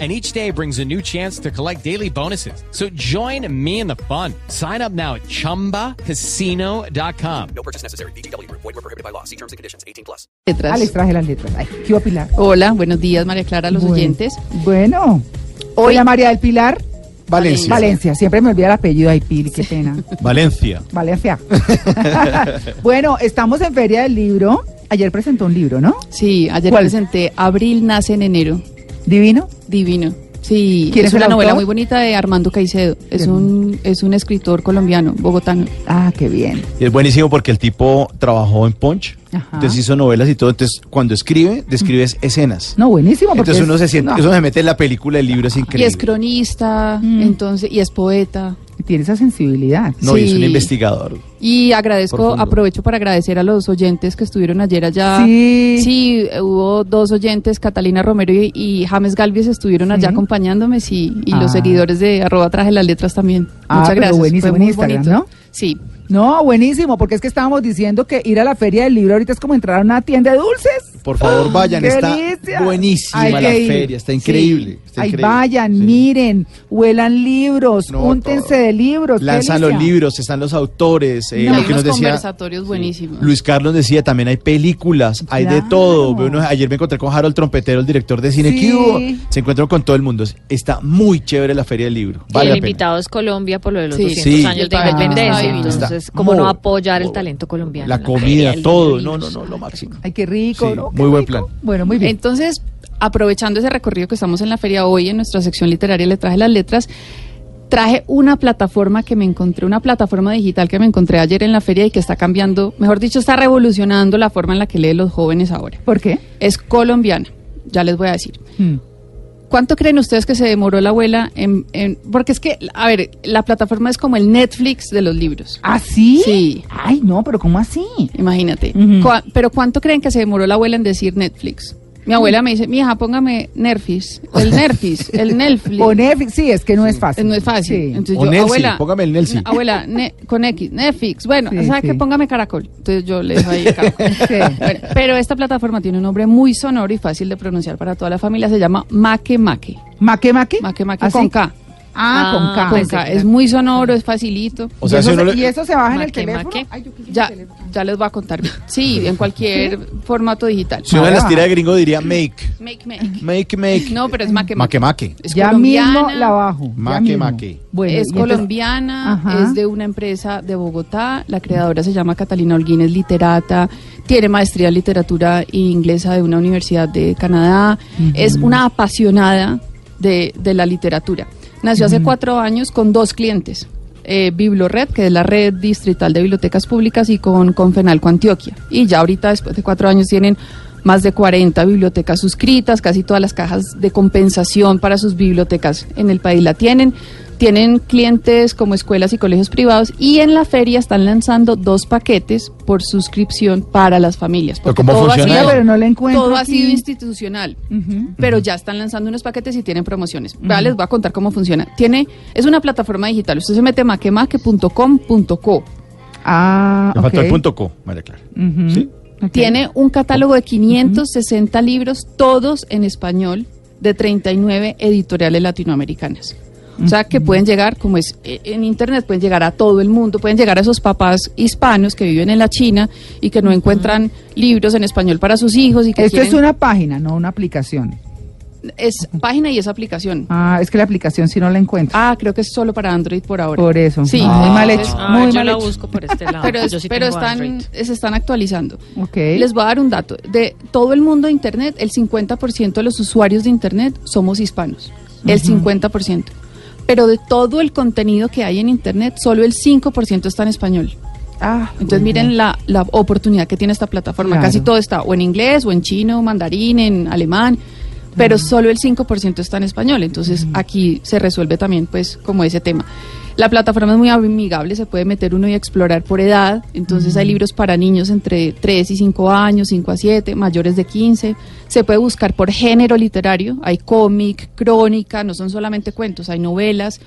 and each day brings a new chance to collect daily bonuses. So join me in the fun. Sign up now at ChumbaCasino.com. No purchase necessary. BGW. Void were prohibited by law. See terms and conditions. 18 plus. letras. Ah, les traje las letras. Ay, ¿qué Pilar? Hola, buenos días María Clara, a los Bueno, oyentes. Bueno. Hoy- Hola María del Pilar. Valencia. Valencia. Siempre me olvida el apellido. Ay, Pili, qué pena. Valencia. Valencia. bueno, estamos en Feria del Libro. Ayer presentó un libro, ¿no? Sí, ayer ¿Cuál? presenté Abril nace en enero. Divino. Divino. Sí, ¿Quién es una novela muy bonita de Armando Caicedo. Es un, es un escritor colombiano, bogotano. Ah, qué bien. Y es buenísimo porque el tipo trabajó en Punch, Ajá. entonces hizo novelas y todo, entonces cuando escribe, describes escenas. No, buenísimo. porque Entonces es- uno se siente, no, uno se mete en la película, el libro es Y increíble. es cronista, Mm. entonces, y es poeta. Tiene esa sensibilidad. No, y es un Sí. investigador. Y agradezco, Profundo. aprovecho para agradecer a los oyentes que estuvieron ayer allá. Sí. Sí, hubo dos oyentes, Catalina Romero y, y James Galvez estuvieron allá Sí. acompañándome, sí, y Ah. los seguidores de arroba traje las letras también. Ah, Muchas gracias. buenísimo fue en muy Instagram, bonito. ¿no? Sí. No, buenísimo, porque es que estábamos diciendo que ir a la Feria del Libro ahorita es como entrar a una tienda de dulces. Por favor, vayan, ¡Qué está delicia! buenísima Hay la que ir. feria, está increíble. está Ahí increíble. vayan, Sí. miren, huelan libros, No, úntense todo. de libros. qué Lanzan los delicia. libros, están los autores, eh, Y No. lo hay que nos decía. conversatorios buenísimos. Luis Carlos decía, también hay películas, hay de Claro. todo. Ayer me encontré con Harold Trompetero, el director de cine. Sí. ¿Qué hubo? Se encuentran con todo el mundo. Está muy chévere la Feria del Libro. Y Vale el la pena. invitado es Colombia por lo de los Sí. 200 Sí. años de divino. independencia. Está Entonces. ¿cómo Muy- no apoyar el talento colombiano? La en comida, del todo. libro? No, no, no, lo máximo. Ay, qué rico, Sí, ¿no? Muy buen plan. Bueno, muy bien. Entonces, aprovechando ese recorrido que estamos en la feria hoy, en nuestra sección literaria Le traje las letras, traje una plataforma que me encontré, una plataforma digital que me encontré ayer en la feria y que está cambiando, mejor dicho, está revolucionando la forma en la que leen los jóvenes ahora. ¿Por qué? Es colombiana, ya les voy a decir. Hmm. ¿Cuánto creen ustedes que se demoró la abuela en, en- Porque es que, a ver, la plataforma es como el Netflix de los libros. ¿Ah, sí? Sí. Ay, no, pero ¿cómo así? Imagínate. Pero ¿cuánto creen que se demoró la abuela en decir Netflix? Mi abuela me dice, mi hija, póngame Nerfis. El Nerfis, el Netflix. O Netflix, sí, es que no es fácil. No es fácil. Sí. Entonces O yo, Nelsi, abuela, póngame el Nelsi. Abuela, ne- con X, Netflix. Bueno, Sí, ¿sabe sí. qué? Póngame Caracol. Entonces yo le dejo ahí Caracol. Sí. Bueno, pero esta plataforma tiene un nombre muy sonoro y fácil de pronunciar para toda la familia. Se llama Make Make. ¿Maque, maque? Make Make ¿Así? con K. Ah, con K. Ah, Con K. que Es muy sonoro, es facilito. O sea, y, si eso, uno se- le- y eso se baja en el Maque, teléfono. maque. Ay, yo Ya, el teléfono. ya les voy a contar. Sí, en cualquier formato digital. Si uno las tira de gringo diría make. Make Make. Make, make. No, pero es Make Make, make. Es ya colombiana. mismo la bajo. Maque, maque. Bueno, es entonces- colombiana, Ajá. es de una empresa de Bogotá. La creadora se llama Catalina Holguín, es literata, tiene maestría en literatura inglesa de una universidad de Canadá. Es una apasionada de, de la literatura. Nació hace cuatro años con dos clientes. Eh, Biblored, que es la red distrital de bibliotecas públicas, y con Confenalco Antioquia. Y ya ahorita, después de cuatro años, tienen más de 40 bibliotecas suscritas, casi todas las cajas de compensación para sus bibliotecas en el país la tienen. Tienen clientes como escuelas y colegios privados y en la feria están lanzando dos paquetes por suscripción para las familias. Porque ¿cómo todo ha funciona sido- eso? pero no le encuentro Todo ha sido institucional, pero ya están lanzando unos paquetes y tienen promociones. Vea, Les voy a contar cómo funciona. Tiene, es una plataforma digital. Usted se mete a maquemaque.com.co. Ah, Me faltó ok. el punto co, María Clara. Tiene un catálogo de 560 libros, todos en español, de 39 editoriales latinoamericanas. O sea, que pueden llegar, como es eh, en Internet, pueden llegar a todo el mundo, pueden llegar a esos papás hispanos que viven en la China y que no encuentran libros en español para sus hijos y que Esto es una página, no una aplicación. es página y es aplicación. Ah, es que la aplicación sí no la encuentro. Ah, creo que es solo para Android por ahora. Por eso. Sí. muy mal hecho. Ah, muy yo mal la hecho. busco por este lado. pero es- yo sí pero tengo están, Android. se están actualizando. Ok. Les voy a dar un dato. De todo el mundo de Internet, el 50% de los usuarios de Internet somos hispanos. El 50%. Pero de todo el contenido que hay en Internet, solo el 5% está en español. Ah, Entonces bueno. miren la, la oportunidad que tiene esta plataforma. Claro. Casi todo está o en inglés, o en chino, mandarín, en alemán, pero solo el 5% está en español. Entonces aquí se resuelve también pues como ese tema. La plataforma es muy amigable, se puede meter uno y explorar por edad. Entonces hay libros para niños entre 3 y 5 años, 5 a 7, mayores de 15. Se puede buscar por género literario. Hay cómic, crónica, no son solamente cuentos, hay novelas,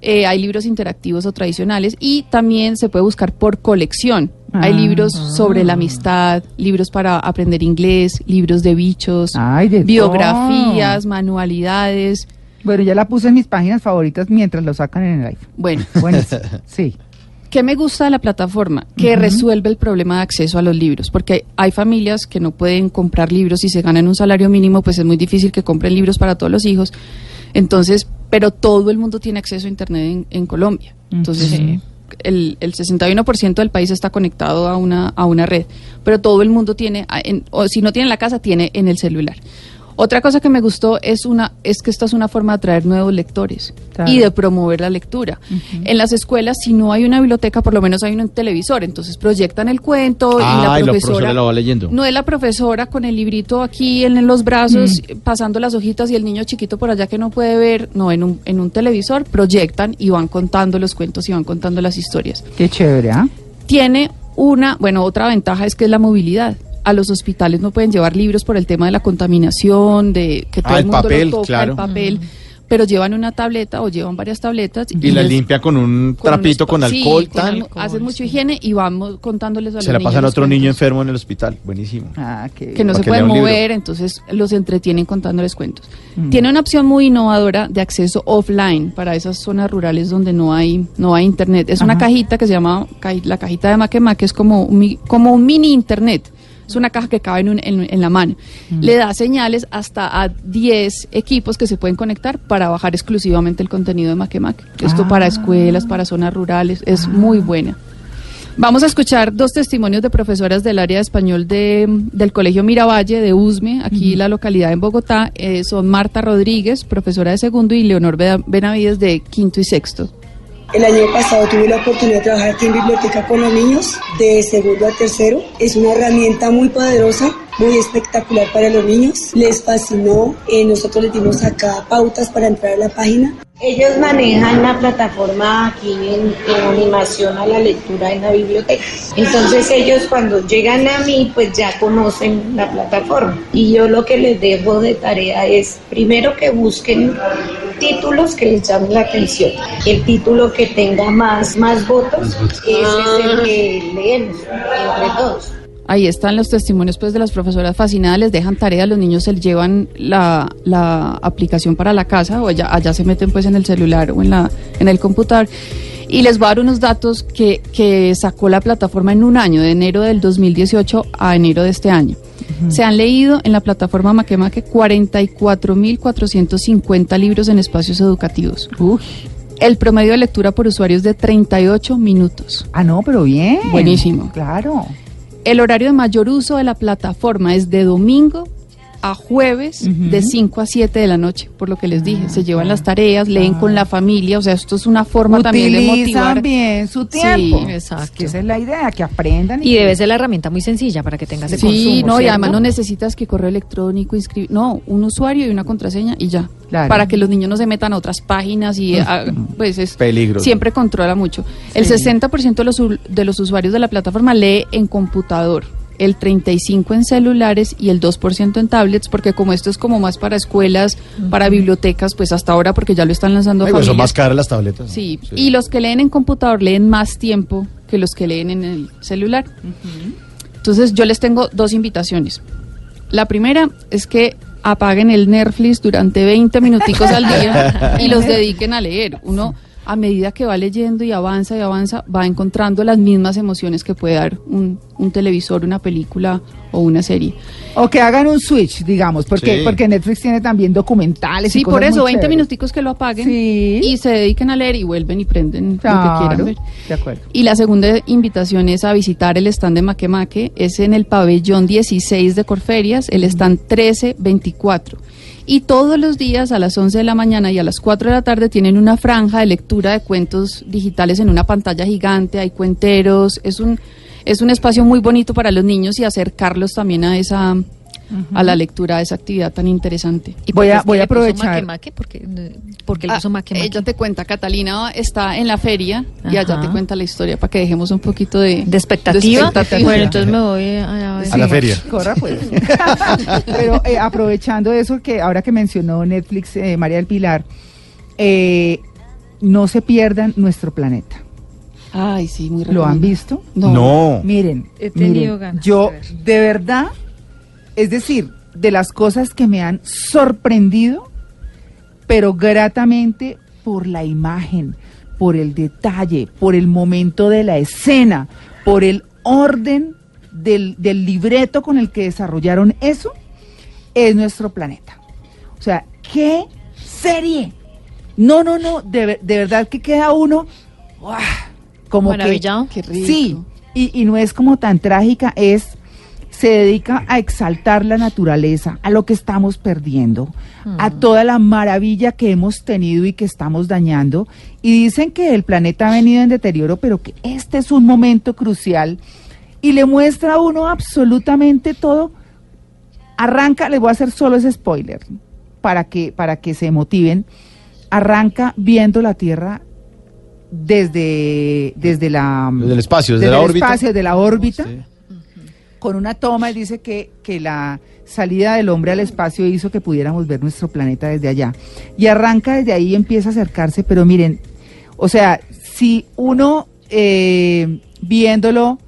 eh, hay libros interactivos o tradicionales. Y también se puede buscar por colección. Hay Ah. libros sobre la amistad, libros para aprender inglés, libros de bichos, Ay, de biografías, manualidades. Bueno, ya la puse en mis páginas favoritas mientras lo sacan en el iPhone. Bueno, Buenísimo. sí. ¿Qué me gusta de la plataforma? Que resuelve el problema de acceso a los libros, porque hay familias que no pueden comprar libros y se ganan un salario mínimo, pues es muy difícil que compren libros para todos los hijos. Entonces, pero todo el mundo tiene acceso a Internet en, en Colombia. Entonces, el, el 61% del país está conectado a una, a una red, pero todo el mundo tiene, en- o si no tiene en la casa, tiene en el celular. Otra cosa que me gustó es una es que esta es una forma de atraer nuevos lectores Claro. y de promover la lectura. En las escuelas, si no hay una biblioteca, por lo menos hay un televisor, entonces proyectan el cuento y la Ah, y la profesora lo va leyendo. no es la profesora con el librito aquí en, en los brazos pasando las hojitas y el niño chiquito por allá que no puede ver, no en un en un televisor proyectan y van contando los cuentos y van contando las historias Qué chévere, ¿ah? tiene una, bueno, otra ventaja es que es la movilidad. A los hospitales no pueden llevar libros por el tema de la contaminación, de que todo Ah, el el mundo papel, lo toca, claro. el papel, pero llevan una tableta o llevan varias tabletas Y la les- limpia con un con trapito unos con sí, alcohol, con algo- hacen mucho higiene y vamos contándoles a Se los la niños pasan a otro niño enfermo en el hospital. Buenísimo. Ah, qué que no se libro. mover, entonces los entretienen contándoles cuentos. Mm. Tiene una opción muy innovadora de acceso offline para esas zonas rurales donde no hay no hay internet. Es una cajita que se llama la cajita de Maquema, que es como un, mi- como un mini internet. Es una caja que cabe en, un- en- en la mano. Mm. Le da señales hasta a 10 equipos que se pueden conectar para bajar exclusivamente el contenido de Maquemaque. Esto Ah. para escuelas, para zonas rurales, es muy buena. Vamos a escuchar dos testimonios de profesoras del área de español de, del Colegio Miravalle de Usme, aquí la localidad en Bogotá. Eh, son Marta Rodríguez, profesora de segundo, y Leonor Benavides de quinto y sexto. El año pasado tuve la oportunidad de trabajar aquí en biblioteca con los niños de segundo a tercero. Es una herramienta muy poderosa, muy espectacular para los niños. Les fascinó. Eh, nosotros les dimos acá pautas para entrar a la página. Ellos manejan la plataforma aquí en, en animación a la lectura en la biblioteca. Entonces ellos cuando llegan a mí pues ya conocen la plataforma. Y yo lo que les dejo de tarea es primero que busquen títulos que les llamen la atención. El título que tenga más, más votos, ese es el que leemos entre todos. Ahí están los testimonios pues de las profesoras fascinadas, les dejan tarea, los niños se llevan la, la aplicación para la casa o allá, allá se meten pues en el celular o en, la, en el computador. Y les voy a dar unos datos que, que sacó la plataforma en un año, de enero del 2018 a enero de este año. Se han leído en la plataforma Maquemaque 44.450 libros en espacios educativos. Uy. El promedio de lectura por usuario es de 38 minutos. Ah, no, pero bien. Buenísimo. Claro. El horario de mayor uso de la plataforma es de domingo a jueves de 5 a 7 de la noche, por lo que les dije. Se llevan las tareas, leen con la familia, o sea, esto es una forma también de motivar. bien su tiempo. Sí, exacto. Es que esa es la idea, que aprendan. Y debe ser la herramienta muy sencilla para que tengas Sí, consumo. no, y además no necesitas que correo electrónico, inscribir, no, un usuario y una contraseña y ya. Claro. Para que los niños no se metan a otras páginas y ah, pues es Peligro. siempre controla mucho. El 60% de los, de los usuarios de la plataforma lee en computador, el 35% en celulares y el 2% en tablets, porque como esto es como más para escuelas, para bibliotecas, pues hasta ahora porque ya lo están lanzando Ay, pues son más caras las tabletas. Sí, y los que leen en computador leen más tiempo que los que leen en el celular. Entonces yo les tengo dos invitaciones. La primera es que apaguen el Netflix durante 20 minuticos al día y los dediquen a leer. Uno a medida que va leyendo y avanza y avanza, va encontrando las mismas emociones que puede dar un, un televisor, una película o una serie. O que hagan un switch, digamos, porque, Sí. porque Netflix tiene también documentales. y Sí, por eso, muy 20 chéveres. minuticos que lo apaguen Sí. y se dediquen a leer y vuelven y prenden lo que quieran ver. de acuerdo. Y la segunda invitación es a visitar el stand de Maquemaque, es en el pabellón 16 de Corferias, el stand 1324. Y todos los días a las 11 de la mañana y a las 4 de la tarde tienen una franja de lectura de cuentos digitales en una pantalla gigante, hay cuenteros, es un, es un espacio muy bonito para los niños y acercarlos también a esa a la lectura de esa actividad tan interesante. ¿Y Voy a- voy a aprovechar. Maque Maque? ¿Por qué, por qué le Ah, ella te cuenta, Catalina está en la feria y allá te cuenta la historia para que dejemos un poquito de, ¿De expectativa? expectativa. Bueno, entonces me voy a, a ver. A la feria. Corra pues. Pero eh, aprovechando eso que ahora que mencionó Netflix, eh, María del Pilar, eh, no se pierdan nuestro planeta. Ay, sí, muy ¿Lo han visto? No. Miren, He tenido miren, ganas yo de verdad, es decir, de las cosas que me han sorprendido, pero gratamente por la imagen, por el detalle, por el momento de la escena, por el orden del, del libreto con el que desarrollaron eso, es nuestro planeta. O sea, ¿qué serie? No, no, no, de, de verdad que queda uno ¡guau! como que- Maravillado. Qué rico. Sí, y, y no es como tan trágica, es se dedica a exaltar la naturaleza, a lo que estamos perdiendo, a toda la maravilla que hemos tenido y que estamos dañando. Y dicen que el planeta ha venido en deterioro, pero que este es un momento crucial y le muestra a uno absolutamente todo. Arranca, les voy a hacer solo ese spoiler para que, para que se motiven. Arranca viendo la Tierra desde, desde la Desde el espacio, desde, desde la el órbita. espacio, de la órbita, Sí. Con una toma y dice que, que la salida del hombre al espacio hizo que pudiéramos ver nuestro planeta desde allá. Y arranca desde ahí y empieza a acercarse, pero miren, o sea, si uno eh, viéndolo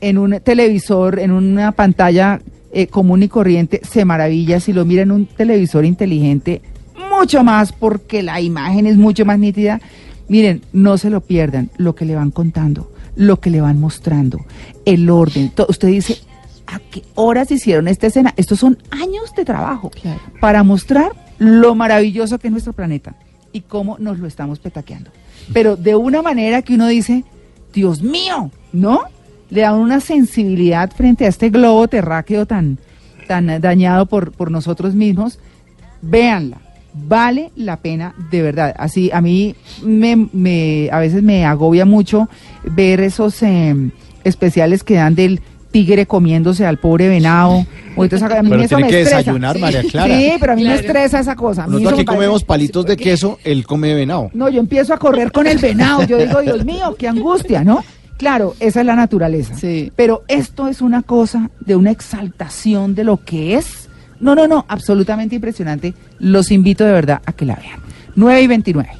en un televisor, en una pantalla eh, común y corriente, se maravilla, si lo mira en un televisor inteligente, mucho más porque la imagen es mucho más nítida. Miren, no se lo pierdan, lo que le van contando, lo que le van mostrando, el orden. Usted dice, ¿a qué horas hicieron esta escena? Estos son años de trabajo Claro. para mostrar lo maravilloso que es nuestro planeta y cómo nos lo estamos petaqueando. Pero de una manera que uno dice, Dios mío, ¿no? Le da una sensibilidad frente a este globo terráqueo tan, tan dañado por, por nosotros mismos. Véanla, vale la pena de verdad. Así, a mí me, me- a veces me agobia mucho ver esos em, especiales que dan del tigre comiéndose al pobre venado. Entonces a mí Pero eso tiene me que estresa. desayunar, María Clara. Sí, pero a mí me estresa esa cosa. A mí Nosotros aquí parece- comemos palitos de queso, él come venado. No, yo empiezo a correr con el venado. Yo digo, Dios mío, qué angustia, ¿no? Claro, esa es la naturaleza. Sí. Pero esto es una cosa de una exaltación de lo que es. No, no, no, absolutamente impresionante. Los invito de verdad a que la vean. 9 y 29.